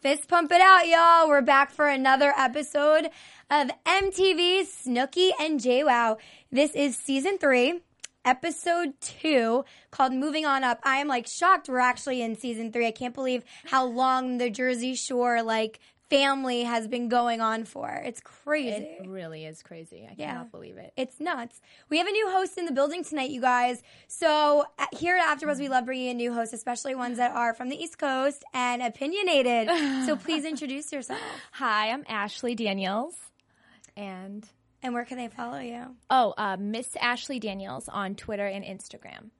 Fist pump it out, y'all. We're back for another episode of MTV's Snooki and JWoww. This is season three, episode two, called Moving On Up. I am like shocked we're actually in season three. I can't believe how long the Jersey Shore like family has been going on for. It's crazy. It really is crazy. I Yeah. cannot believe it. It's nuts. We have a new host in the building tonight, you guys. So uh, here at AfterBuzz, we love bringing in new hosts, especially ones that are from the East Coast and opinionated. so please introduce yourself. Hi, I'm Ashley Daniels. And And where can they follow you? oh, uh, Miss Ashley Daniels on Twitter and Instagram.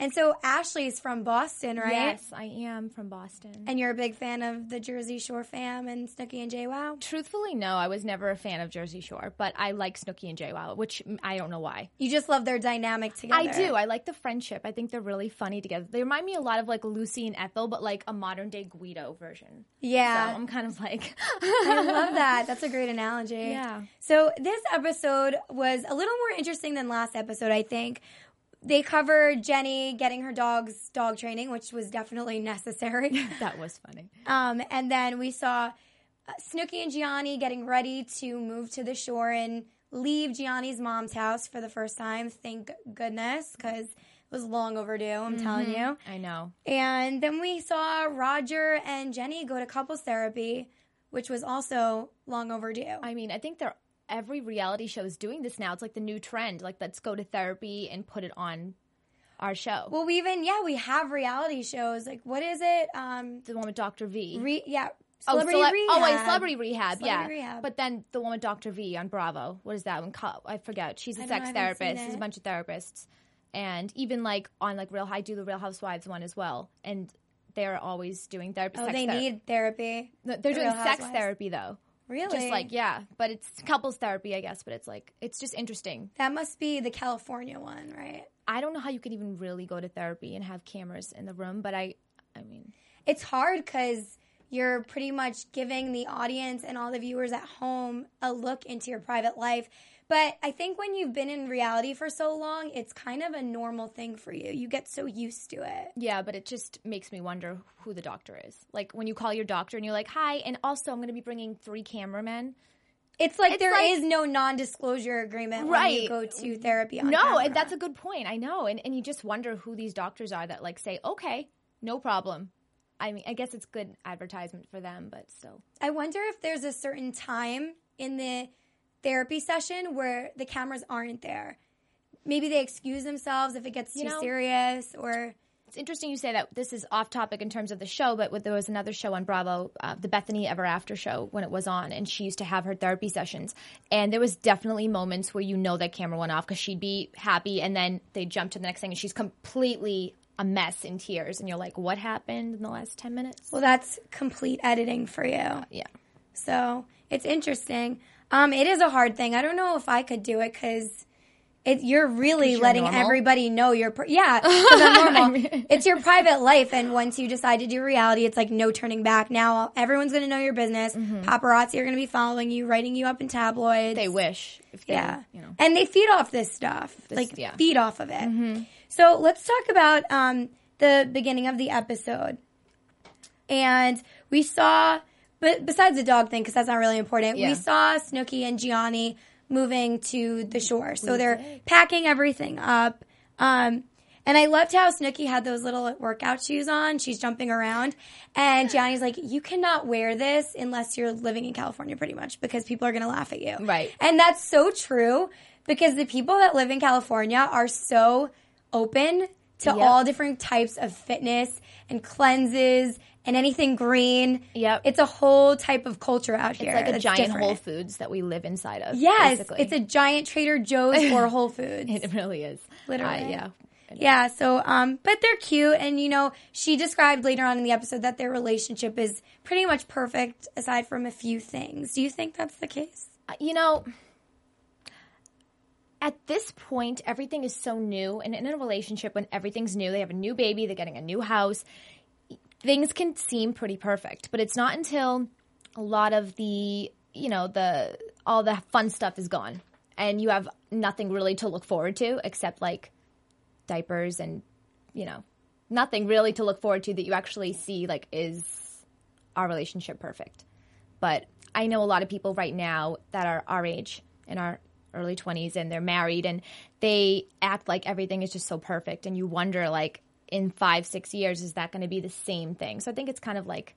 And so Ashley's from Boston, right? Yes, I am from Boston. And you're a big fan of the Jersey Shore fam and Snooki and JWoww? Truthfully, no, I was never a fan of Jersey Shore, but I like Snooki and JWoww, which I don't know why. You just love their dynamic together. I do. I like the friendship. I think they're really funny together. They remind me a lot of like Lucy and Ethel, but like a modern day Guido version. So Yeah. I'm kind of like, I love that. That's a great analogy. Yeah. So this episode was a little more interesting than last episode, I think. They covered Jenni getting her dog's dog training, which was definitely necessary. that was funny. um, and then we saw uh, Snooki and Jionni getting ready to move to the shore and leave Jionni's mom's house for the first time. Thank goodness, because it was long overdue, I'm telling you. I know. And then we saw Roger and Jenni go to couples therapy, which was also long overdue. I mean, I think they're every reality show is doing this now. It's like the new trend. Like, let's go to therapy and put it on our show. well, we even yeah, we have reality shows. Like what is it? Um, the one with Dr. V. re, yeah, oh, celebrity cele- rehab. oh, wait, Celebrity Rehab. yeah. Rehab. But then the one with Dr. V on Bravo. What is that one? I forget. She's a know, sex seen therapist. There's a bunch of therapists. And even like on like Real High, do the Real Housewives one as well. And they're always doing therapy. Oh, they ther- need therapy. No, They're the doing sex therapy though. Really? Just like yeah, but it's couples therapy, I guess. But it's like it's just interesting. that must be the California one, right? I don't know how you can even really go to therapy and have cameras in the room, but I, I mean, It's hard because you're pretty much giving the audience and all the viewers at home a look into your private life. But I think when you've been in reality for so long, it's kind of a normal thing for you. You get so used to it. yeah, but it just makes me wonder who the doctor is. Like when you call your doctor and you're like, "Hi," and also I'm going to be bringing three cameramen. It's like It's there is like- no non-disclosure agreement when Right. you go to therapy. On no, camera. and that's a good point. I know, and and you just wonder who these doctors are that like say, "Okay, no problem." I mean, I guess it's good advertisement for them, but still. I wonder if there's a certain time in the therapy session where the cameras aren't there. Maybe they excuse themselves if it gets too know- serious, or It's interesting you say that this is off topic in terms of the show, but with- there was another show on Bravo, uh, the Bethany Ever After show, when it was on, and she used to have her therapy sessions. And there was definitely moments where you know that camera went off because she'd be happy, and then they jump to the next thing, and she's completely a mess in tears, and you're like, "What happened in the last ten minutes?" well, that's complete editing for you. Yeah, So it's interesting. Um, it is a hard thing. I don't know if I could do it because it, you're really you're letting normal? everybody know you're pr- yeah. I'm normal. it's your private life, and once you decide to do reality, it's like no turning back. Now everyone's going to know your business. Paparazzi are going to be following you, writing you up in tabloids. they wish. If they, Yeah. you know. And they feed off this stuff. like yeah. feed off of it. So let's talk about um, the beginning of the episode. And we saw, but besides the dog thing, because that's not really important, Yeah. we saw Snooki and Jionni moving to the shore. So they're packing everything up. Um, And I loved how Snooki had those little workout shoes on. She's jumping around. And Jionni's like, you cannot wear this unless you're living in California pretty much because people are going to laugh at you. Right. And that's so true because the people that live in California are so open to Yep. all different types of fitness and cleanses and anything green. Yep. It's a whole type of culture out here. It's like a giant different. Whole Foods that we live inside of. Yes, basically. it's a giant Trader Joe's or Whole Foods. It really is. Literally. Uh, yeah. Yeah, so um but they're cute and you know, she described later on in the episode that their relationship is pretty much perfect aside from a few things. Do you think that's the case? Uh, You know, at this point, everything is so new. And in a relationship, when everything's new, they have a new baby, they're getting a new house, things can seem pretty perfect. But it's not until a lot of the, you know, the, all the fun stuff is gone. And you have nothing really to look forward to except like diapers and, you know, nothing really to look forward to that you actually see like is our relationship perfect. But I know a lot of people right now that are our age in our early 20s and they're married and they act like everything is just so perfect and you wonder like in 5 6 years is that going to be the same thing. So I think it's kind of like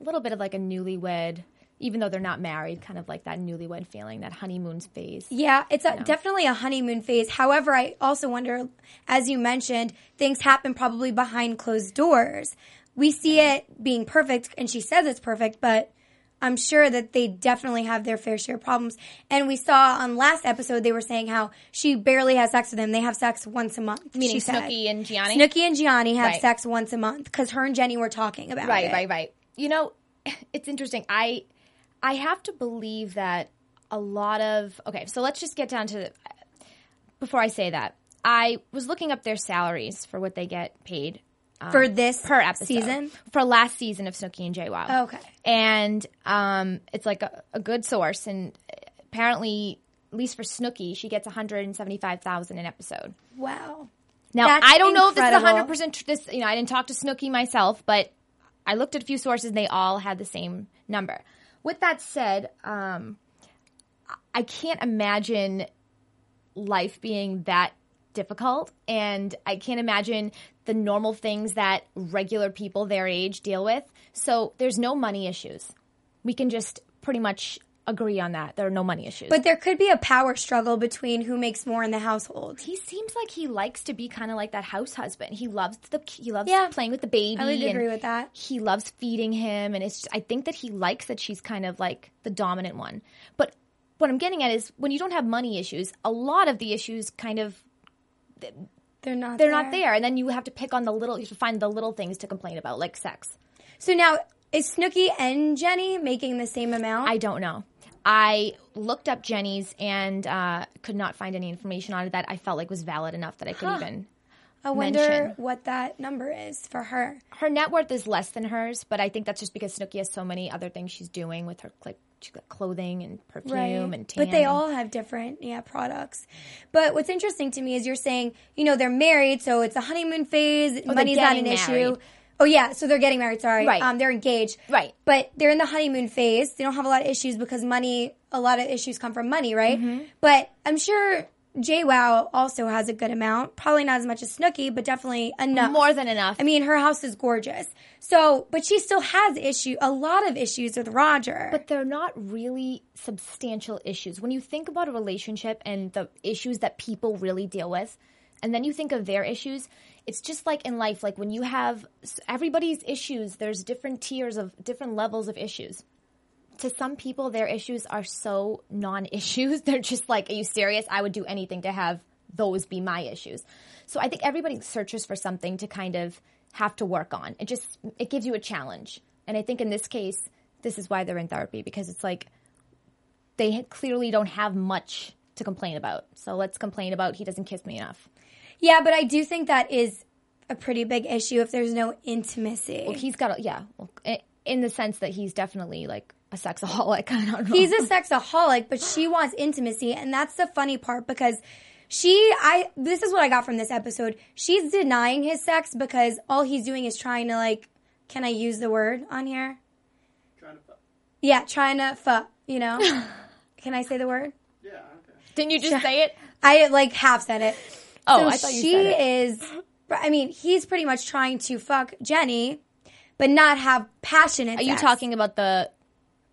a little bit of like a newlywed even though they're not married, kind of like that newlywed feeling, that honeymoon phase. Yeah, it's a, definitely a honeymoon phase. However, I also wonder, as you mentioned, things happen probably behind closed doors. We see it being perfect, and she says it's perfect, but I'm sure that they definitely have their fair share of problems. And we saw on last episode they were saying how she barely has sex with him. They have sex once a month. Meaning she. Snooki and Jionni? Snooki and Jionni have Right. sex once a month because her and Jenni were talking about Right, it. right, right. You know, it's interesting. I I have to believe that a lot of okay. So let's just get down to before I say that. I was looking up their salaries for what they get paid For this per episode season. for last season of Snooki and JWoww. Okay. and um, it's like a, a good source. And apparently, at least for Snooki, she gets one hundred and seventy five thousand an episode. Wow. Now That's I don't know if this is hundred percent. This you know I didn't talk to Snooki myself, but I looked at a few sources and they all had the same number. With that said, um, I can't imagine life being that difficult, and I can't imagine the normal things that regular people their age deal with. So there's no money issues. We can just pretty much agree on that. There are no money issues. But there could be a power struggle between who makes more in the household. he seems like he likes to be kind of like that house husband. He loves the he loves Yeah. playing with the baby. I would agree with that. He loves feeding him, and it's. just, I think that he likes that she's kind of like the dominant one. But what I'm getting at is when you don't have money issues, a lot of the issues kind of They're not. they're not there, and then you have to pick on the little. You have to find the little things to complain about, like sex. So now is Snooki and Jenni making the same amount? I don't know. I looked up Jenni's and uh, could not find any information on it that I felt like was valid enough that I could even I wonder mention. what that number is for her. her net worth is less than hers, but I think that's just because Snooki has so many other things she's doing with her like clothing and perfume and tan. but they all have different yeah products. But what's interesting to me is you're saying you know they're married, so it's a honeymoon phase. they're money's not an getting issue. Oh yeah, so they're getting married. Sorry, Right. Um, they're engaged. Right. But they're in the honeymoon phase. They don't have a lot of issues because money. A lot of issues come from money, right? Mm-hmm. But I'm sure. JWoww also has a good amount. Probably not as much as Snooki, but definitely enough. more than enough. I mean, her house is gorgeous. So, but she still has issue, a lot of issues with Roger. but they're not really substantial issues. When you think about a relationship and the issues that people really deal with, and then you think of their issues, it's just like in life, like when you have everybody's issues, there's different tiers of different levels of issues. To some people, their issues are so non issues. They're just like, Are you serious? I would do anything to have those be my issues. So I think everybody searches for something to kind of have to work on. It just it gives you a challenge. And I think in this case, this is why they're in therapy because it's like they clearly don't have much to complain about. So let's complain about he doesn't kiss me enough. yeah, but I do think that is a pretty big issue if there's no intimacy. Well, he's got a, yeah, well, in the sense that he's definitely like a sexaholic. I don't know. He's a sexaholic, but she wants intimacy, and that's the funny part because she, I, this is what I got from this episode. She's denying his sex because all he's doing is trying to like, can I use the word on here? Trying to fuck. Yeah, trying to fuck. You know, can I say the word? Yeah, okay. Didn't you just say it? I like half said it. Oh, so I thought you she said it. is I mean, he's pretty much trying to fuck Jenni, but not have passionate. Are you talking about the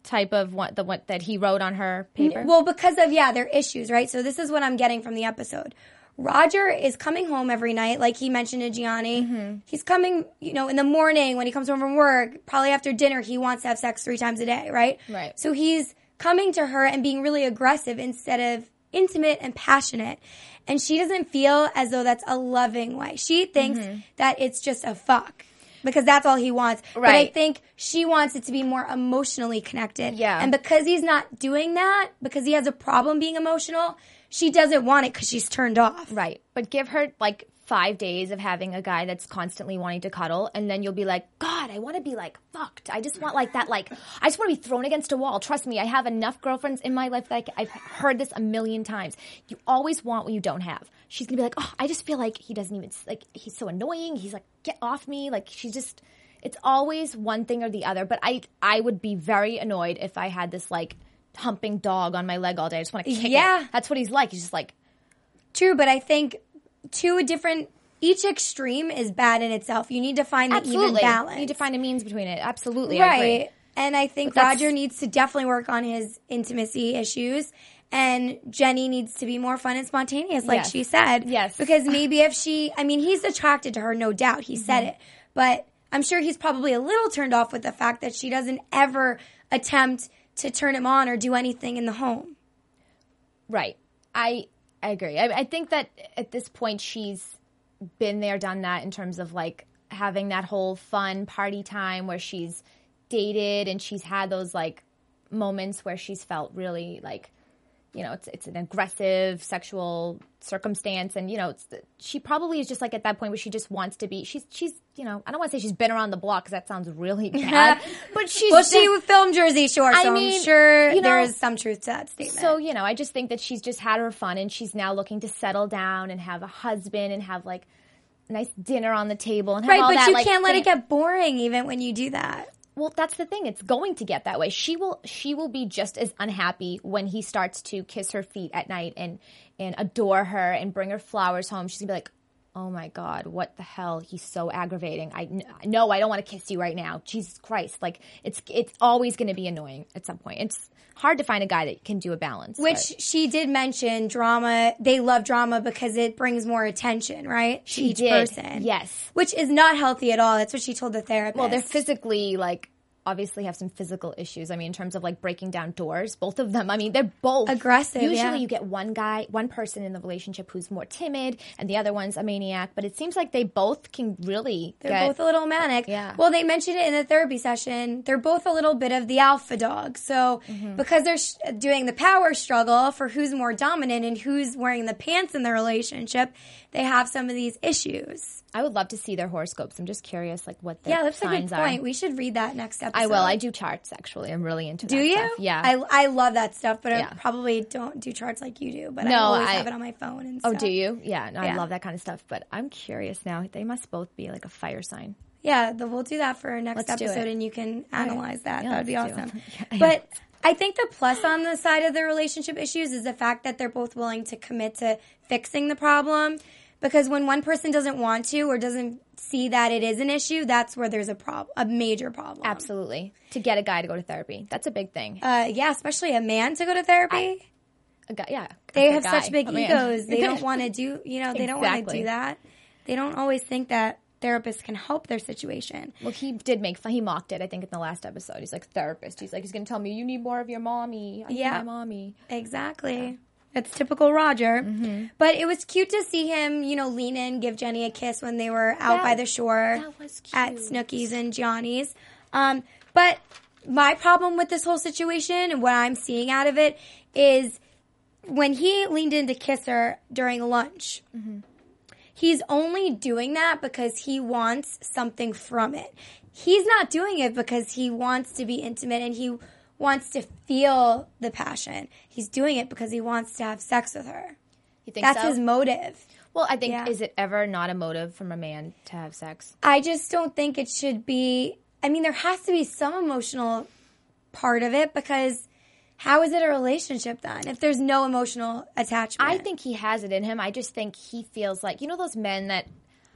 type of what the what that he wrote on her paper? Well, because of yeah, their issues, right? So this is what I'm getting from the episode. Roger is coming home every night, like he mentioned to Jionni. Mm-hmm. He's coming, you know, in the morning when he comes home from work, probably after dinner, he wants to have sex three times a day, right? Right. So he's coming to her and being really aggressive instead of intimate and passionate. And she doesn't feel as though that's a loving way. She thinks Mm-hmm. that it's just a fuck. Because that's all he wants. Right. But I think she wants it to be more emotionally connected. Yeah. And because he's not doing that, because he has a problem being emotional, she doesn't want it because she's turned off. Right. But give her like five days of having a guy that's constantly wanting to cuddle, and then you'll be like, God, I want to be like fucked. I just want like that, like, I just want to be thrown against a wall. Trust me, I have enough girlfriends in my life c- I've heard this a million times. You always want what you don't have. She's gonna be like, oh, I just feel like he doesn't even, like, he's so annoying. He's like, get off me. Like, she's just, it's always one thing or the other. But I, I would be very annoyed if I had this like humping dog on my leg all day. I just want to kick Yeah. it. That's what he's like. He's just like, True, but I think two different, each extreme is bad in itself. You need to find the even balance. You need to find a means between it. Absolutely. Right. And I think Roger needs to definitely work on his intimacy issues. And Jenni needs to be more fun and spontaneous, like Yes. she said. Yes. Because maybe if she, I mean, he's attracted to her, no doubt. He said Mm-hmm. it. But I'm sure he's probably a little turned off with the fact that she doesn't ever attempt to turn him on or do anything in the home. Right. I I agree. I, I think that at this point she's been there, done that in terms of like having that whole fun party time where she's dated and she's had those like moments where she's felt really like you know it's it's an aggressive sexual circumstance and you know it's she probably is just like at that point where she just wants to be she's she's you know I don't want to say she's been around the block because that sounds really bad but she's Well, been- she filmed Jersey Shore, so I mean, am sure you know- there is some truth to that statement. So, you know, I just think that she's just had her fun and she's now looking to settle down and have a husband and have like nice dinner on the table and have right, but that, you like, can't let fam- it get boring even when you do that. Well that's the thing. It's going to get that way. She will she will be just as unhappy when he starts to kiss her feet at night and and adore her and bring her flowers home. She's gonna be like oh my god what the hell he's so aggravating i no i don't want to kiss you right now jesus christ like it's it's always gonna be annoying at some point it's hard to find a guy that can do a balance Which but- she did mention drama. They love drama because it brings more attention, right? to She each did, person. yes. Which is not healthy at all. That's what she told the therapist. Well, they're physically like obviously have some physical issues. I mean, in terms of like breaking down doors, both of them. I mean, they're both Aggressive, Usually, yeah. you get one guy, one person in the relationship who's more timid, and the other one's a maniac. But it seems like they both can really. They're get, both a little manic. Yeah. Well, they mentioned it in the therapy session. They're both a little bit of the alpha dog. So Mm-hmm. because they're sh- doing the power struggle for who's more dominant and who's wearing the pants in the relationship, they have some of these issues. I would love to see their horoscopes. I'm just curious, like what the Yeah, that's a good point. are. We should read that next episode. I will. I do charts actually. I'm really into. Do that you? Stuff. Yeah. I, I love that stuff, but Yeah. I probably don't do charts like you do. But I No, always I- have it on my phone and oh, stuff. oh, stuff. do you? Yeah. No, I love that kind of stuff. But I'm curious now. They must both be like a fire sign. Yeah, the, we'll do that for our next Let's episode, and you can analyze that. Yeah, that would be awesome. Yeah. But I think the plus on the side of the relationship issues is the fact that they're both willing to commit to fixing the problem. Because when one person doesn't want to or doesn't see that it is an issue, that's where there's a problem, a major problem. Absolutely. To get a guy to go to therapy, that's a big thing. Uh, yeah, especially a man to go to therapy. A guy, yeah. they have guy, such big egos. They don't want to do, you know, they don't want to do that. They don't always think that therapists can help their situation. Well, he did make fun. He mocked it. I think in the last episode, he's like therapist. He's like he's going to tell me you need more of your mommy. I need Yeah. my mommy. Exactly. It's typical Roger. Mm-hmm. But it was cute to see him, you know, lean in, give Jenni a kiss when they were out That- by the shore that was at cute. Snooki's and Johnny's. Um, but my problem with this whole situation and what I'm seeing out of it is when he leaned in to kiss her during lunch, Mm-hmm. he's only doing that because he wants something from it. He's not doing it because he wants to be intimate and he wants to feel the passion. He's doing it because he wants to have sex with her. You think That's so? his motive. well, I think Yeah. is it ever not a motive from a man to have sex? I just don't think it should be. I mean, there has to be some emotional part of it because how is it a relationship then if there's no emotional attachment? I think he has it in him. I just think he feels like you know those men that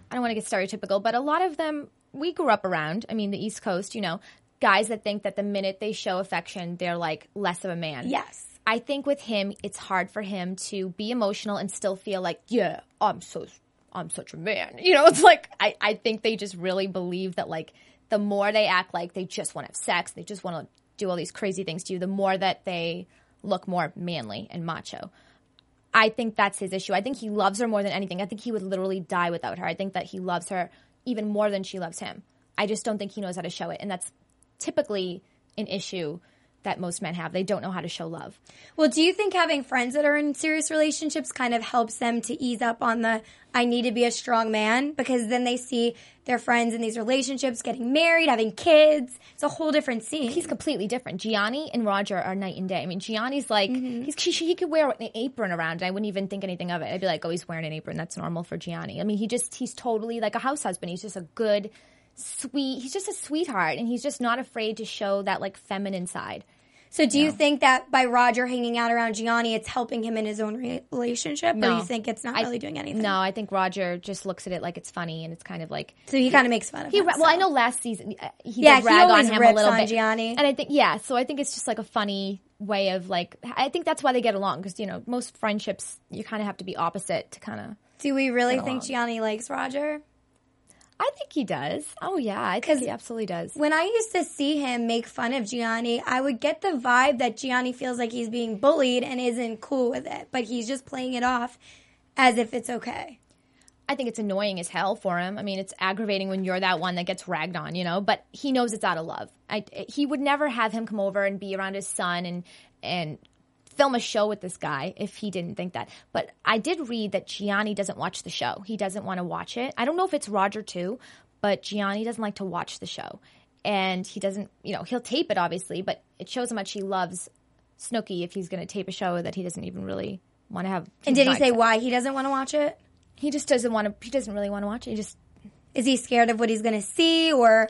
I don't want to get stereotypical, but a lot of them we grew up around. I mean, the East Coast, you know, guys that think that the minute they show affection, they're like less of a man. Yes. I think with him, it's hard for him to be emotional and still feel like, yeah, I'm so, I'm such a man. You know, it's like I, I think they just really believe that like the more they act like they just want to have sex, they just want to do all these crazy things to you, the more that they look more manly and macho. I think that's his issue. I think he loves her more than anything. I think he would literally die without her. I think that he loves her even more than she loves him. I just don't think he knows how to show it. And that's typically an issue that most men have. They don't know how to show love. Well, do you think having friends that are in serious relationships kind of helps them to ease up on the I need to be a strong man? Because then they see their friends in these relationships getting married, having kids. It's a whole different scene. He's completely different. Jionni and Roger are night and day. I mean, Jionni's like, mm-hmm. he's, he, he could wear an apron around and I wouldn't even think anything of it. I'd be like, oh, he's wearing an apron. That's normal for Jionni. I mean, he just, he's totally like a house husband. He's just a good, sweet, he's just a sweetheart and he's just not afraid to show that like feminine side. so, do you think that by Roger hanging out around Jionni, it's helping him in his own re- relationship, or No. you think it's not I- really doing anything? No, I think Roger just looks at it like it's funny and it's kind of like, So he kind of makes fun of He him. well, so. I know last season uh, he Yeah, did he on him a little bit, Jionni. and I think yeah. So I think it's just like a funny way of like I think that's why they get along because you know most friendships you kind of have to be opposite to kind of. Do we really think along. Jionni likes Roger? I think he does. Oh yeah, I think he absolutely does. When I used to see him make fun of Jionni, I would get the vibe that Jionni feels like he's being bullied and isn't cool with it, but he's just playing it off as if it's okay. I think it's annoying as hell for him. I mean, it's aggravating when you're that one that gets ragged on, you know. But he knows it's out of love. I, he would never have him come over and be around his son and and film a show with this guy if he didn't think that. But I did read that Jionni doesn't watch the show. He doesn't want to watch it. I don't know if it's Roger too, but Jionni doesn't like to watch the show, and he doesn't. You know, he'll tape it obviously, but it shows how much he loves Snooki if he's going to tape a show that he doesn't even really want to have. And did he say excited. why he doesn't want to watch it? He just doesn't want to. He doesn't really want to watch it. He just Is he scared of what he's going to see or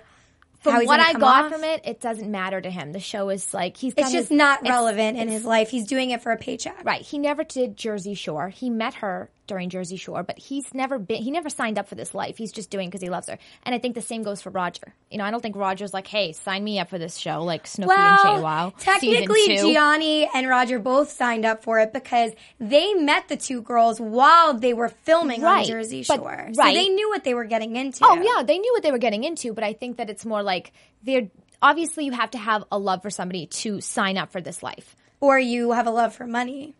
from what I got off? from it, it doesn't matter to him. The show is like he's. It's just his- not relevant in his life. He's doing it for a paycheck. Right. He never did Jersey Shore. He met her during Jersey Shore, but he's never been. He never signed up for this life. He's just doing because he loves her. And I think the same goes for Roger. You know, I don't think Roger's like, "Hey, sign me up for this show," like Snooki and Well, JWoww. technically. Jionni and Roger both signed up for it because they met the two girls while they were filming on Right, Jersey but- Shore. So right. they knew what they were getting into. Oh yeah, they knew what they were getting into, but I think that it's more like they're obviously you have to have a love for somebody to sign up for this life. Or you have a love for money.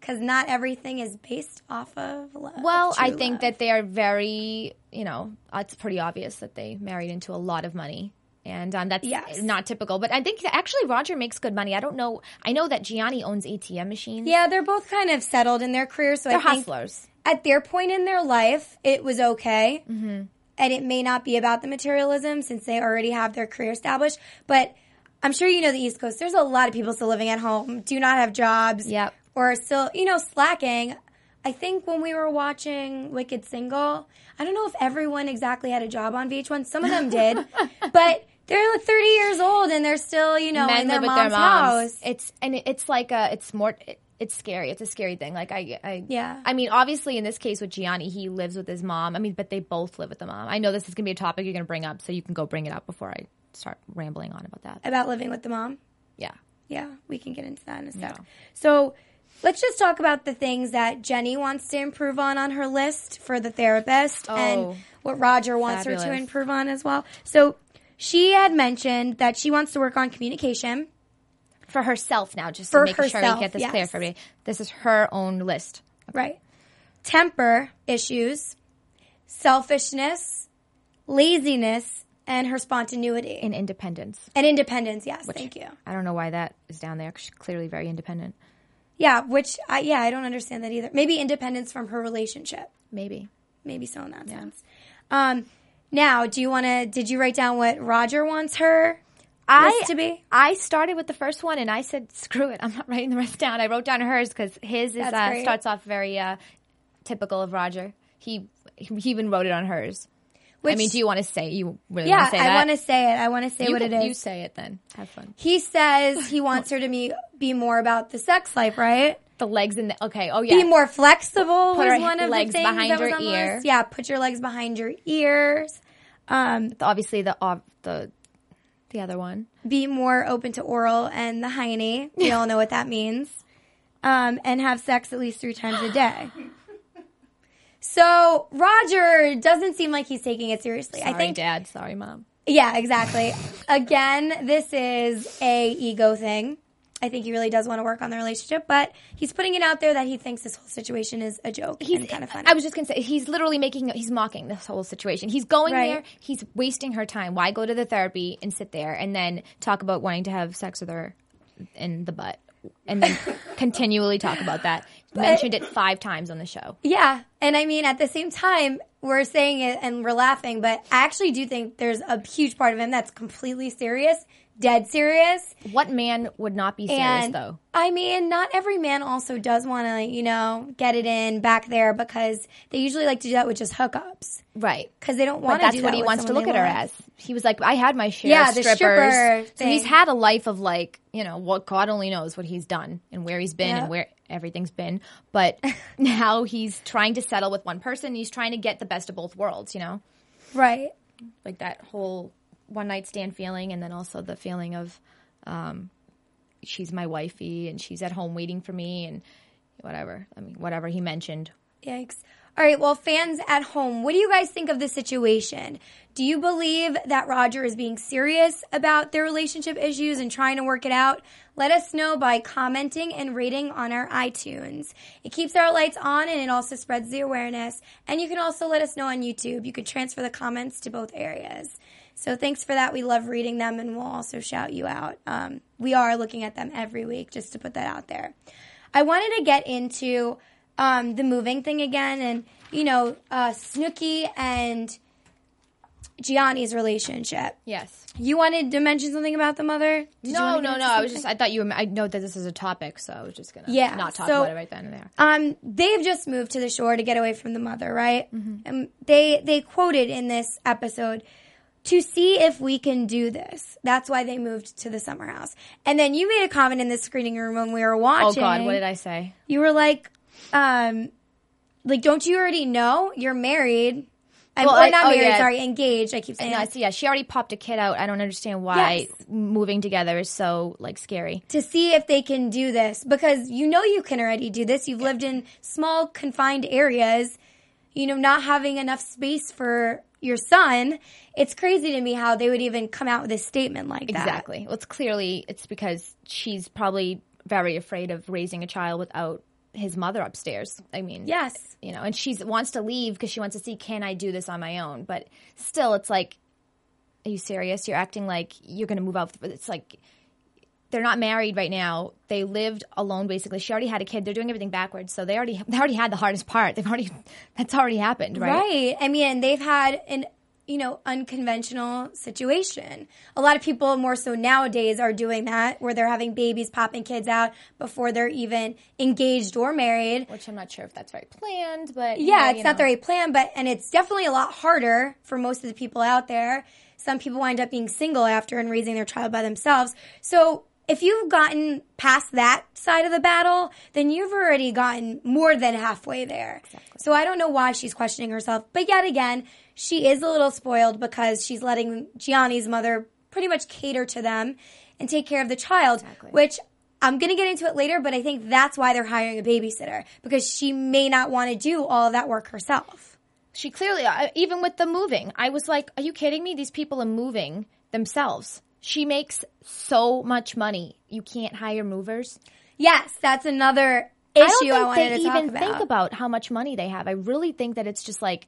Because not everything is based off of love. Well, I think love. that they are very, you know, it's pretty obvious that they married into a lot of money. And um, that's Yes. not typical. But I think that actually Roger makes good money. I don't know. I know that Jionni owns ATM machines. Yeah, they're both kind of settled in their careers. So They're I think hustlers. at their point in their life, it was okay. Mm-hmm. And it may not be about the materialism since they already have their career established. But I'm sure you know the East Coast. There's a lot of people still living at home, do not have jobs, Yep. Or still, you know, slacking. I think when we were watching Wicked Single, I don't know if everyone exactly had a job on VH1. Some of them did, but they're like 30 years old and they're still, you know, Men in their live with mom's, their moms. house. It's and it's like a. It's more. It, it's scary. It's a scary thing. Like I, I, Yeah. I mean, obviously, in this case with Jionni, he lives with his mom. I mean, but they both live with the mom. I know this is gonna be a topic you're gonna bring up, so you can go bring it up before I start rambling on about that. About living with the mom. Yeah. Yeah, we can get into that in a sec. So let's just talk about the things that Jenni wants to improve on on her list for the therapist Oh. and what Roger wants her to improve on as well. So she had mentioned that she wants to work on communication. for herself now, just For to make sure we get this yes. clear for everybody. This is her own list. Right. Temper issues, selfishness, laziness, and her spontaneity. And independence. and independence, yes, thank you. I don't know why that is down there. 'cause She's clearly very independent. Yeah, which I yeah, I don't understand that either. Maybe independence from her relationship. Maybe. maybe so in that sense. Um, now, do you want to? Did you write down what Roger wants her I to be? I started with the first one and I said, screw it. I'm not writing the rest down. I wrote down hers because his is uh, starts off very uh, typical of Roger. He he even wrote it on hers. I mean, do you want to say you really Yeah, want to say that? I want to say it. I want to say you what it You say it then. Have fun. He says he wants her to be be more about the sex life, right? The legs in the okay. Oh yeah. Be more flexible Put was her one of legs the things behind that was on the ear. list. Yeah, put your legs behind your ears. Um, Obviously the the the other one. be more open to oral and the hiney. We all know what that means. Um, and have sex at least three times a day. So Roger doesn't seem like he's taking it seriously. Sorry, I think Dad. Sorry, Mom. Yeah, exactly. Again, this is a ego thing. I think he really does want to work on the relationship, but he's putting it out there that he thinks this whole situation is a joke He's kind of funny. I was just gonna say he's literally making he's mocking this whole situation. He's going Right. there. He's wasting her time. Why go to the therapy and sit there and then talk about wanting to have sex with her in the butt and then continually talk about that. Mentioned it five times on the show. yeah, and I mean, at the same time, we're saying it and we're laughing, but I actually do think there's a huge part of him that's completely serious, dead serious. What man would not be serious And though? I mean, not every man also does want to, you know, get it in back there because they usually like to do that with just hookups Right. because they don't want to. that's do what he wants to look at her love. as. He was like, I had my share Yeah, of the strippers. stripper so he's had a life of like, you know, what God only knows what he's done and where he's been Yeah. and where everything's been. But now he's trying to settle with one person. He's trying to get the best of both worlds, you know? Right. Like that whole one night stand feeling and then also the feeling of um, she's my wifey and she's at home waiting for me and whatever. I mean, whatever he mentioned. Yikes. All right, well, fans at home, what do you guys think of the situation? Do you believe that Roger is being serious about their relationship issues and trying to work it out? Let us know by commenting and rating on our iTunes. It keeps our lights on and it also spreads the awareness. And you can also let us know on YouTube. You could transfer the comments to both areas. So thanks for that. We love reading them and we'll also shout you out. Um, we are looking at them every week just to put that out there. I wanted to get into um, the moving thing again, and you know, uh, Snooki and Jionni's relationship. Yes. You wanted to mention something about the mother? Did No, no, no. I was just, I thought you were, I know that this is a topic, so I was just to Yeah, not talk so- about it right then and there. Um, they've just moved to the shore to get away from the mother, right? Mm-hmm. And they they quoted in this episode to see if we can do this. That's why they moved to the summer house. And then you made a comment in the screening room when we were watching. Oh. God. What did I say? You were like, um, like, don't you already know you're married? I'm Well, or I- not oh, married. yeah. Sorry, engaged. I keep saying No, that. so yeah, she already popped a kid out. I don't understand why Yes. moving together is so like scary. to see if they can do this because you know you can already do this. You've lived in small confined areas, you know, not having enough space for your son. It's crazy to me how they would even come out with a statement like that. Exactly. Well, it's clearly it's because she's probably very afraid of raising a child without his mother upstairs. I mean, Yes. you know, and she wants to leave because she wants to see can I do this on my own. But still, it's like, are you serious? You're acting like you're going to move out. It's like they're not married right now. They lived alone basically. She already had a kid. They're doing everything backwards, so they already they already had the hardest part. They've already that's already happened, right? Right. I mean, they've had an you know unconventional situation. A lot of people more so nowadays are doing that where they're having babies, popping kids out before they're even engaged or married. Which I'm not sure if that's very planned, but Yeah, it's know. not the right plan, but and it's definitely a lot harder for most of the people out there. Some people wind up being single after and raising their child by themselves. So if you've gotten past that side of the battle, then you've already gotten more than halfway there. So I don't know why she's questioning herself, but yet again, she is a little spoiled because she's letting Jionni's mother pretty much cater to them and take care of the child, which I'm going to get into it later, but I think that's why they're hiring a babysitter because she may not want to do all of that work herself. She clearly, uh, even with the moving, I was like, are you kidding me? These people are moving themselves. She makes so much money. You can't hire movers. Yes, that's another I issue don't I, wanted they to talk even about. think about how much money they have. I really think that it's just like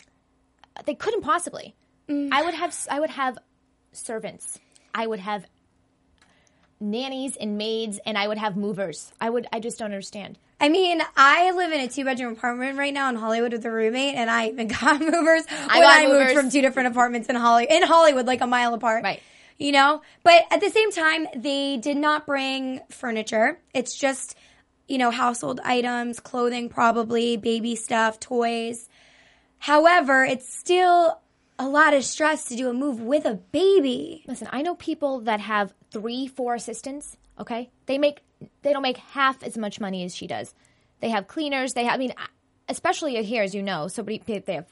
they couldn't possibly. Mm. I would have I would have servants. I would have nannies and maids and I would have movers. I would I just don't understand. I mean, I live in a two bedroom apartment right now in Hollywood with a roommate, and I even got movers when got I movers. moved from two different apartments in Holly in Hollywood, like a mile apart. Right. You know, but at the same time, they did not bring furniture. It's just, you know, household items, clothing, probably baby stuff, toys. However, it's still a lot of stress to do a move with a baby. Listen, I know people that have 3 4 assistants, okay? They make they don't make half as much money as she does. They have cleaners. They have, I mean, especially here, as you know, somebody they have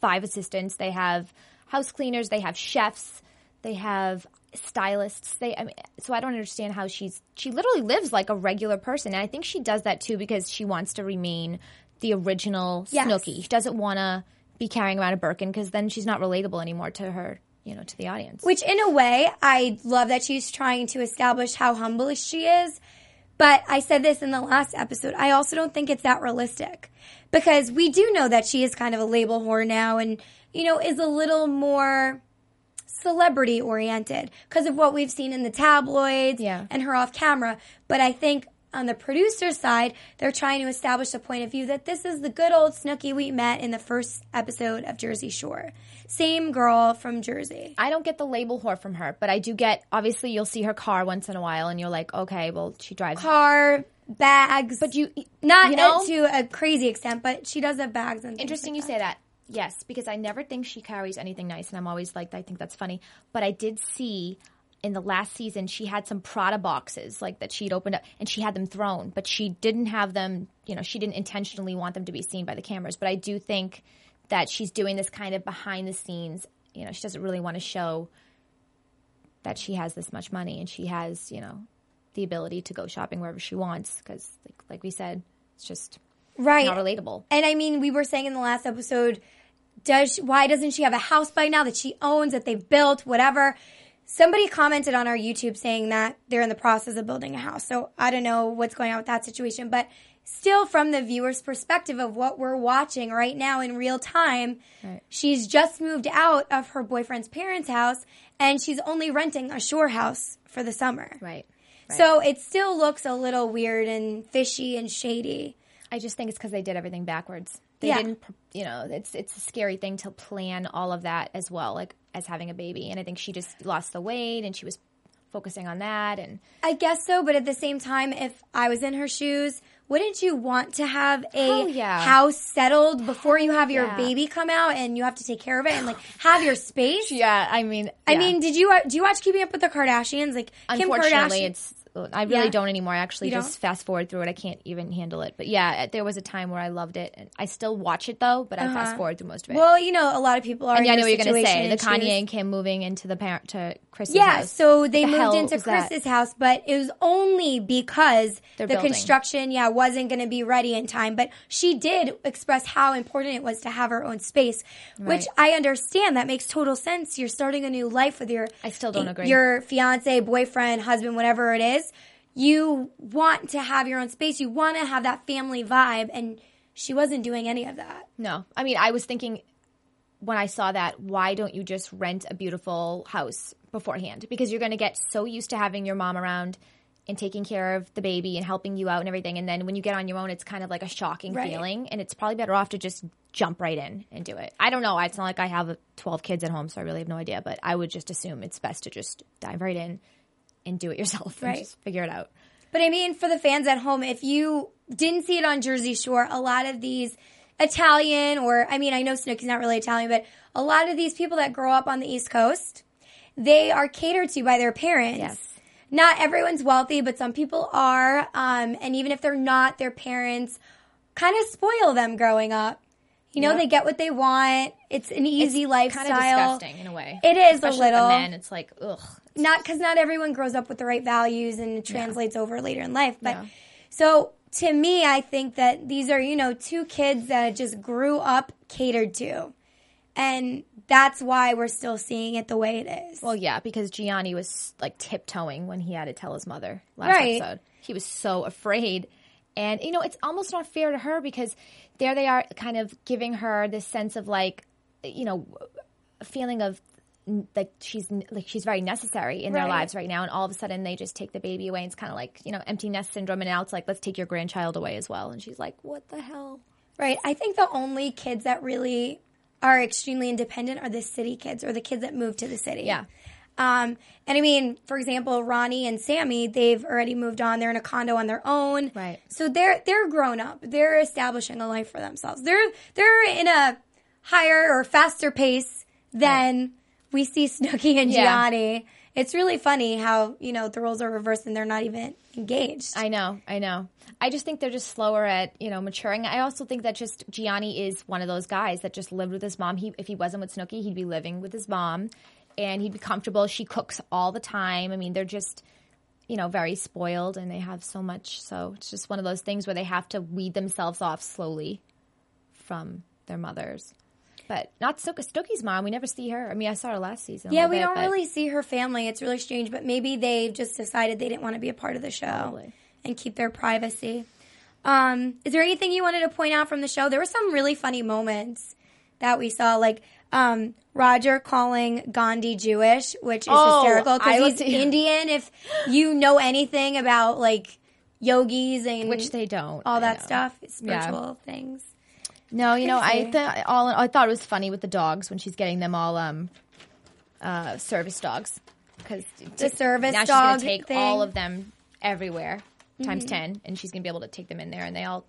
five assistants. They have house cleaners. They have chefs. They have stylists. They, I mean, so I don't understand how she's she literally lives like a regular person, and I think she does that too because she wants to remain the original Yes. Snooki. She doesn't want to be carrying around a Birkin because then she's not relatable anymore to her, you know, to the audience. Which, in a way, I love that she's trying to establish how humble she is. But I said this in the last episode. I also don't think it's that realistic because we do know that she is kind of a label whore now and, you know, is a little more celebrity oriented because of what we've seen in the tabloids Yeah. and her off camera. But I think on the producer side, they're trying to establish a point of view that this is the good old Snooki we met in the first episode of Jersey Shore. Same girl from Jersey. I don't get the label whore from her, but I do get. Obviously, you'll see her car once in a while, and you're like, okay, well, she drives. car, bags. But you, not you know, to a crazy extent, but she does have bags and interesting like you say that. Yes, because I never think she carries anything nice, and I'm always like, I think that's funny. But I did see in the last season she had some Prada boxes like that she'd opened up, and she had them thrown, but she didn't have them. You know, she didn't intentionally want them to be seen by the cameras. But I do think that she's doing this kind of behind the scenes. You know, she doesn't really want to show that she has this much money and she has, you know, the ability to go shopping wherever she wants because, like, like we said, it's just right. not relatable. And I mean, we were saying in the last episode, does she, why doesn't she have a house by now that she owns that they've built, whatever? Somebody commented on our YouTube saying that they're in the process of building a house. So I don't know what's going on with that situation, but still from the viewer's perspective of what we're watching right now in real time, she's just moved out of her boyfriend's parents' house and she's only renting a shore house for the summer. Right. So it still looks a little weird and fishy and shady. I just think it's because they did everything backwards. They Yeah. didn't, you know, it's it's a scary thing to plan all of that as well, like as having a baby. And I think she just lost the weight, and she was focusing on that. And I guess so, but at the same time, if I was in her shoes, wouldn't you want to have a Hell yeah. house settled before you have your yeah. baby come out and you have to take care of it and like have your space? yeah, I mean, I mean, did you uh, do you watch Keeping Up with the Kardashians? Like Kim unfortunately, Kardashian. it's I really Yeah. don't anymore. I actually You just fast forward through it. I can't even handle it. But yeah, there was a time where I loved it, and I still watch it though. But I fast forward through most of it. Uh-huh. well, you know, a lot of people are. and yeah, I know what you're gonna say. The Kanye and Kim moving into the parent to Kris's house Yeah, house. so they the moved into was that? Kris's house, but it was only because They're the building. construction, yeah, wasn't going to be ready in time. But she did express how important it was to have her own space, which I understand. That makes total sense. You're starting a new life with your. I still don't agree. Your fiance, boyfriend, husband, whatever it is. You want to have your own space. You want to have that family vibe, and she wasn't doing any of that. No, I mean, I was thinking when I saw that, why don't you just rent a beautiful house beforehand? Because you're going to get so used to having your mom around and taking care of the baby and helping you out and everything. And then when you get on your own, it's kind of like a shocking Right. feeling. And it's probably better off to just jump right in and do it. I don't know. It's not like I have 12 kids at home, so I really have no idea. But I would just assume it's best to just dive right in and do it yourself and Right. just figure it out. But I mean, for the fans at home, if you didn't see it on Jersey Shore, a lot of these Italian, or I mean, I know Snooki's not really Italian, but a lot of these people that grow up on the East Coast, they are catered to by their parents. Yes. Not everyone's wealthy, but some people are. Um, and even if they're not, their parents kind of spoil them growing up. You know, Yep. they get what they want. It's an easy lifestyle. Kind of disgusting in a way. It is Especially a with the little. men. It's like, ugh. Not because not everyone grows up with the right values and it translates over later in life. But Yeah. so to me, I think that these are you know two kids that just grew up catered to, and that's why we're still seeing it the way it is. Well, yeah, because Jionni was like tiptoeing when he had to tell his mother last Right. episode. He was so afraid. And, you know, it's almost not fair to her because there they are kind of giving her this sense of like, you know, feeling of like she's like she's very necessary in their lives right now and all of a sudden they just take the baby away and it's kind of like you know empty nest syndrome and now it's like let's take your grandchild away as well and she's like what the hell Right. I think the only kids that really are extremely independent are the city kids or the kids that move to the city. Yeah. Um, and I mean, for example, Ronnie and Sammy, they've already moved on. They're in a condo on their own. Right. So they're they're grown up. They're establishing a life for themselves. They're they're in a higher or faster pace than we see Snooki and Yeah. Jionni It's really funny how you know the roles are reversed and they're not even engaged. I know, I know. I just think they're just slower at you know maturing. I also think that just Jionni is one of those guys that just lived with his mom. He if he wasn't with Snooki, he'd be living with his mom, and he'd be comfortable. She cooks all the time. I mean, they're just you know very spoiled, and they have so much. So it's just one of those things where they have to weed themselves off slowly from their mothers. But not. Snooki's mom. We never see her. I mean, I saw her last season. yeah, we bit, don't but- really see her family. It's really strange, but maybe they just decided they didn't want to be a part of the show Probably. and keep their privacy. Um, is there anything you wanted to point out from the show? There were some really funny moments that we saw, like um, Roger calling Gandhi Jewish, which is Oh, hysterical because he's Indian. If you know anything about like yogis and Which they don't. all that know. stuff, Yeah. spiritual things. No, you know, I th- all I thought it was funny with the dogs when she's getting them all um, uh, service dogs because The service now she's dog gonna take thing. Mm-hmm. all of them everywhere times ten, and she's gonna be able to take them in there, and they all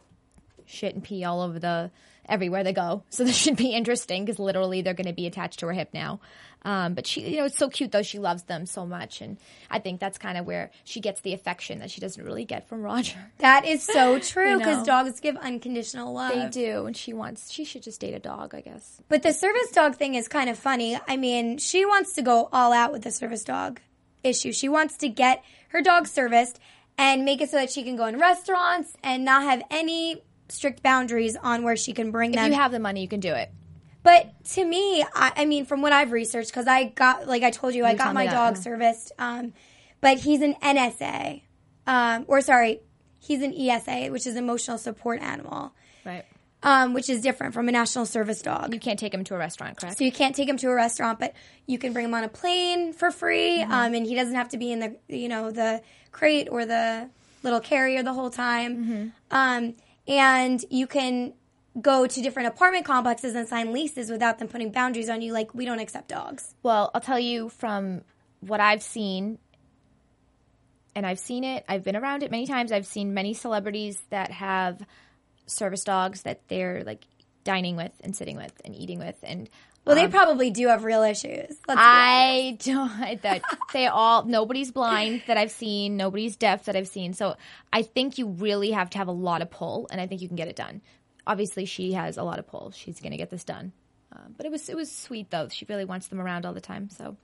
shit and pee all over the everywhere they go. So this should be interesting because literally they're going to be attached to her hip now. Um, but she, you know, it's so cute though. She loves them so much, and I think that's kind of where she gets the affection that she doesn't really get from Roger. That is so true You because know. dogs give unconditional love. They do, and she wants. She should just date a dog, I guess. But the service dog thing is kind of funny. I mean, she wants to go all out with the service dog issue. She wants to get her dog serviced and make it so that she can go in restaurants and not have any strict boundaries on where she can bring If them. you have the money, you can do it. but to me, I, I mean, from what I've researched, because I got, like I told you, I got my that, dog serviced. Um, but he's an NSA, um, or sorry, he's an ESA, which is emotional support animal, Right. um, which is different from a national service dog. You can't take him to a restaurant, correct? So you can't take him to a restaurant, but you can bring him on a plane for free, Mm-hmm. um, and he doesn't have to be in the you know the crate or the little carrier the whole time. Mm-hmm. Um, and you can go to different apartment complexes and sign leases without them putting boundaries on you. Like we don't accept dogs. Well, I'll tell you from what I've seen, and I've seen it, I've been around it many times. I've seen many celebrities that have service dogs that they're like dining with and sitting with and eating with. And Well, Um, they probably do have real issues. I don't, that they all, nobody's blind that I've seen, nobody's deaf that I've seen. So I think you really have to have a lot of pull, and I think you can get it done. Obviously, she has a lot of pull. She's going to get this done. Uh, but it was it was sweet though. She really wants them around all the time. So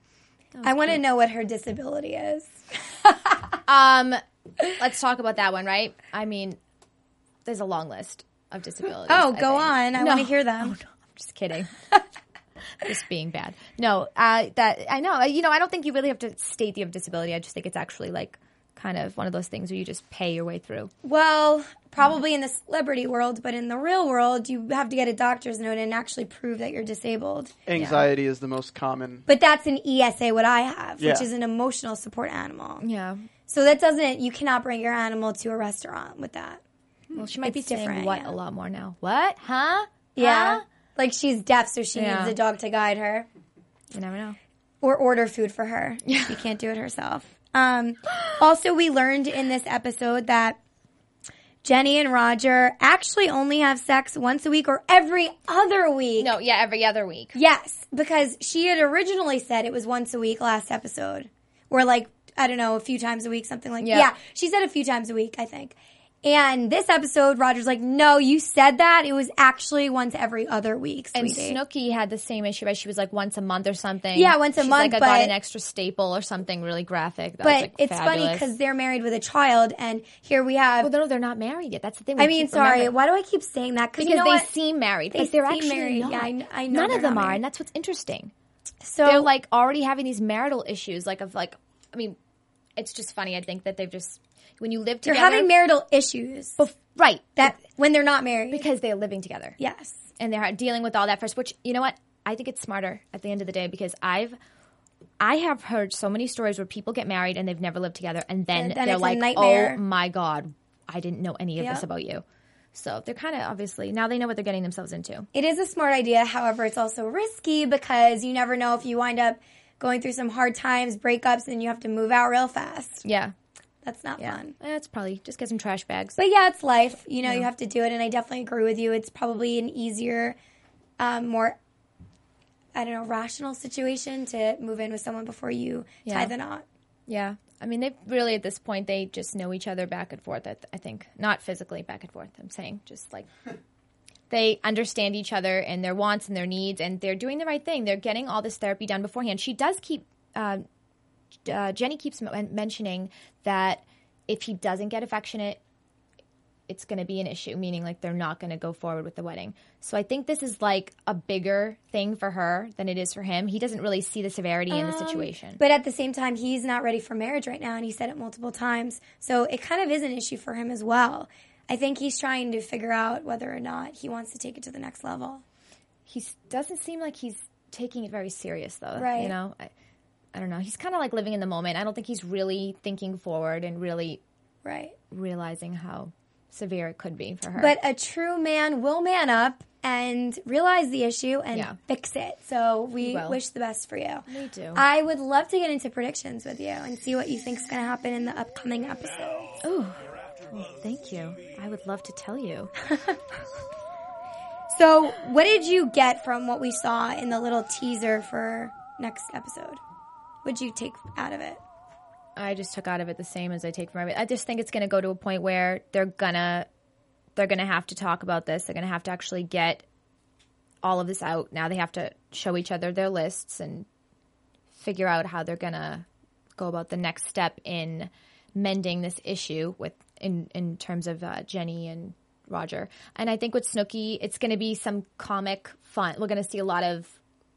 I want to know what her disability is. Um, let's talk about that one, right? I mean, there's a long list of disabilities. Oh, I go think. on. I No. want to hear them. Oh, no, I'm just kidding. just being bad. No, uh, that I know. You know, I don't think you really have to state the have a disability. I just think it's actually like kind of one of those things where you just pay your way through. Well, probably in the celebrity world, but in the real world, you have to get a doctor's note and actually prove that you're disabled. Anxiety is the most common. But that's an ESA, what I have, which is an emotional support animal. Yeah. So that doesn't, you cannot bring your animal to a restaurant with that. Well, she might be It's saying different, what yeah. a lot more now. What? Huh? Yeah. Huh? Like she's deaf, so she Yeah. needs a dog to guide her You never know. or order food for her. Yeah. She can't do it herself. Um, also, we learned in this episode that Jenni and Roger actually only have sex once a week or every other week. No, yeah, every other week. Yes, because she had originally said it was once a week last episode. Or like, I don't know, a few times a week, something like Yeah. Yeah, she said a few times a week, I think. And this episode, Roger's like, no, you said that. It was actually once every other week, And sweetie. Snooki had the same issue, right? She was like once a month or something. Yeah, once a She's month, Like, I got an extra staple or something really graphic. That but was, like, it's funny because they're married with a child, and here we have. well, no, they're not married yet. That's the thing. I mean, sorry, remembering. why do I keep saying that? because you know they what? seem married, They seem actually married. not. Yeah, I I know None of them are, married. and that's what's interesting. so They're like already having these marital issues, like of like. I mean, it's just funny. I think that they've just when you live together. they're having marital issues right? that when they're not married. because they're living together. yes, and they're dealing with all that first. Which you know what? I think it's smarter at the end of the day because I've I have heard so many stories where people get married and they've never lived together, and then, And then they're like, "Oh my god, I didn't know any of this about you." So they're kind of obviously now they know what they're getting themselves into. It is a smart idea. However, it's also risky because you never know if you wind up going through some hard times, breakups, and you have to move out real fast. Yeah, That's not yeah. fun. That's probably just get some trash bags. But yeah, it's life. You know, you have to do it. And I definitely agree with you. It's probably an easier, um, more I don't know, rational situation to move in with someone before you tie Yeah. the knot. Yeah. I mean, they really at this point they just know each other back and forth. I, th- I think not physically back and forth. I'm saying just like they understand each other and their wants and their needs, and they're doing the right thing. They're getting all this therapy done beforehand. She does keep uh, uh, Jenni keeps men- mentioning that if he doesn't get affectionate, it's going to be an issue, meaning like they're not going to go forward with the wedding. So I think this is like a bigger thing for her than it is for him. He doesn't really see the severity in the situation. But at the same time, he's not ready for marriage right now, and he said it multiple times. So it kind of is an issue for him as well. I think he's trying to figure out whether or not he wants to take it to the next level. he doesn't seem like he's taking it very serious though Right. you know i, I don't know he's kind of like living in the moment i don't think he's really thinking forward and really Right. realizing how severe it could be for her But a true man will man up and realize the issue and Yeah. fix it. So we wish the best for you. We do. I would love to get into predictions with you and see what you think's going to happen in the upcoming episode. Ooh. Well, thank you i would love to tell you So, what did you get from what we saw in the little teaser for next episode? What'd you take out of it? i just took out of it the same as i take from everything i just think it's going to go to a point where they're gonna they're gonna have to talk about this they're gonna have to actually get all of this out now they have to show each other their lists and figure out how they're gonna go about the next step in mending this issue with in in terms of uh, Jenni and Roger. And I think with Snooki, it's going to be some comic fun. We're going to see a lot of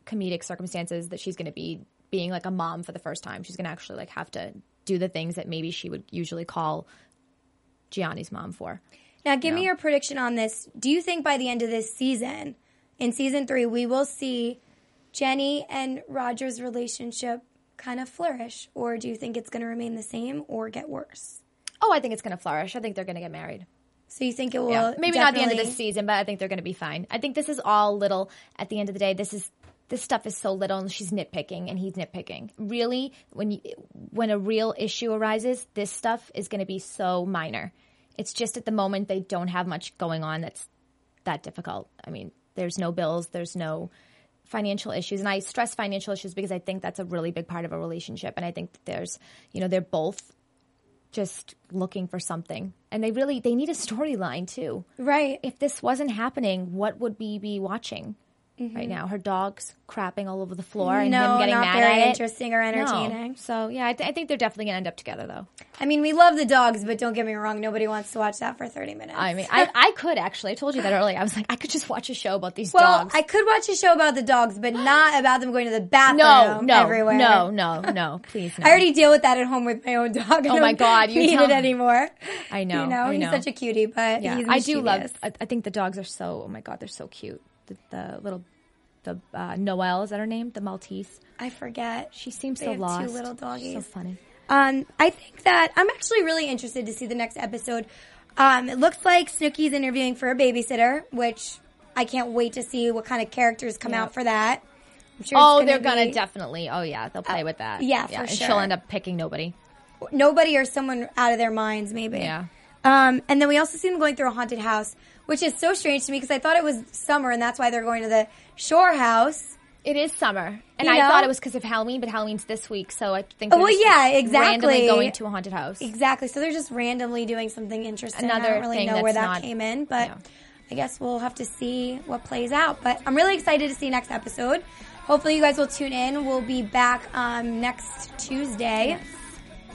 comedic circumstances that she's going to be being like a mom for the first time. She's going to actually like have to do the things that maybe she would usually call Jionni's mom for. Now, give me your prediction on this. Do you think by the end of this season, in season three, we will see Jenni and Roger's relationship kind of flourish? Or do you think it's going to remain the same or get worse? Oh, I think it's going to flourish. I think they're going to get married. So you think it will Yeah. Maybe not the end of definitely- this season, but I think they're going to be fine. I think this is all little. At the end of the day, this is this stuff is so little, and she's nitpicking, and he's nitpicking. Really, when you when a real issue arises, this stuff is going to be so minor. It's just at the moment they don't have much going on that's that difficult. I mean, there's no bills, there's no financial issues, and I stress financial issues because I think that's a really big part of a relationship, and I think that there's you know they're both just looking for something and they really they need a storyline too Right. if this wasn't happening what would we be watching right now her dog's crapping all over the floor and Mm-hmm. No, him getting not mad very at it. interesting or No. entertaining. so yeah I, th- I think they're definitely gonna end up together though I mean, we love the dogs, but don't get me wrong, nobody wants to watch that for 30 minutes. i mean I, I could actually i told you that earlier i was like i could just watch a show about these well, dogs I could watch a show about the dogs, but not about them going to the bathroom no no everywhere. no no no please no I already deal with that at home with my own dog. Oh my God, you need it anymore. I know, You know, I he's such a cutie, but yeah i do love. I, I think the dogs are so oh my god they're so cute the, the little the uh, noelle is that her name the maltese I forget. she seems They so lost two little She's so funny Um, I think that I'm actually really interested to see the next episode. Um, it looks like Snooki's interviewing for a babysitter, which I can't wait to see what kind of characters come Yeah. out for that. I'm sure Oh, they're gonna gonna definitely. Oh, yeah, they'll play with that. yeah, for and sure. she'll end up picking nobody. nobody or someone out of their minds, maybe. Yeah. Um, and then we also see them going through a haunted house, which is so strange to me because I thought it was summer and that's why they're going to the shore house. It is summer, and You I thought it was because of Halloween, but Halloween's this week, so I think. Oh, well, yeah, exactly. Randomly going to a haunted house. Exactly. So they're just randomly doing something interesting. I Another don't really thing know where that not- came in, but Yeah. I guess we'll have to see what plays out. But I'm really excited to see next episode. Hopefully, you guys will tune in. We'll be back um, next Tuesday,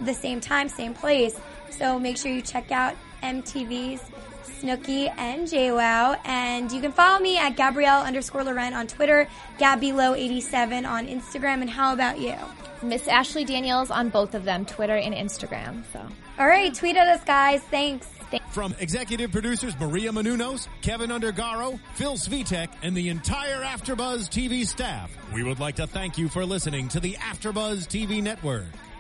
the same time, same place. So make sure you check out MTV's Snooki and JWoww. And you can follow me at Gabrielle underscore Loren on Twitter, GabbyLow87 on Instagram. And how about you? Miss Ashley Daniels on both of them, Twitter and Instagram. So All right, tweet at us, guys. Thanks. From executive producers Maria Menounos, Kevin Undergaro, Phil Svitek, and the entire AfterBuzz TV staff, we would like to thank you for listening to the AfterBuzz TV network.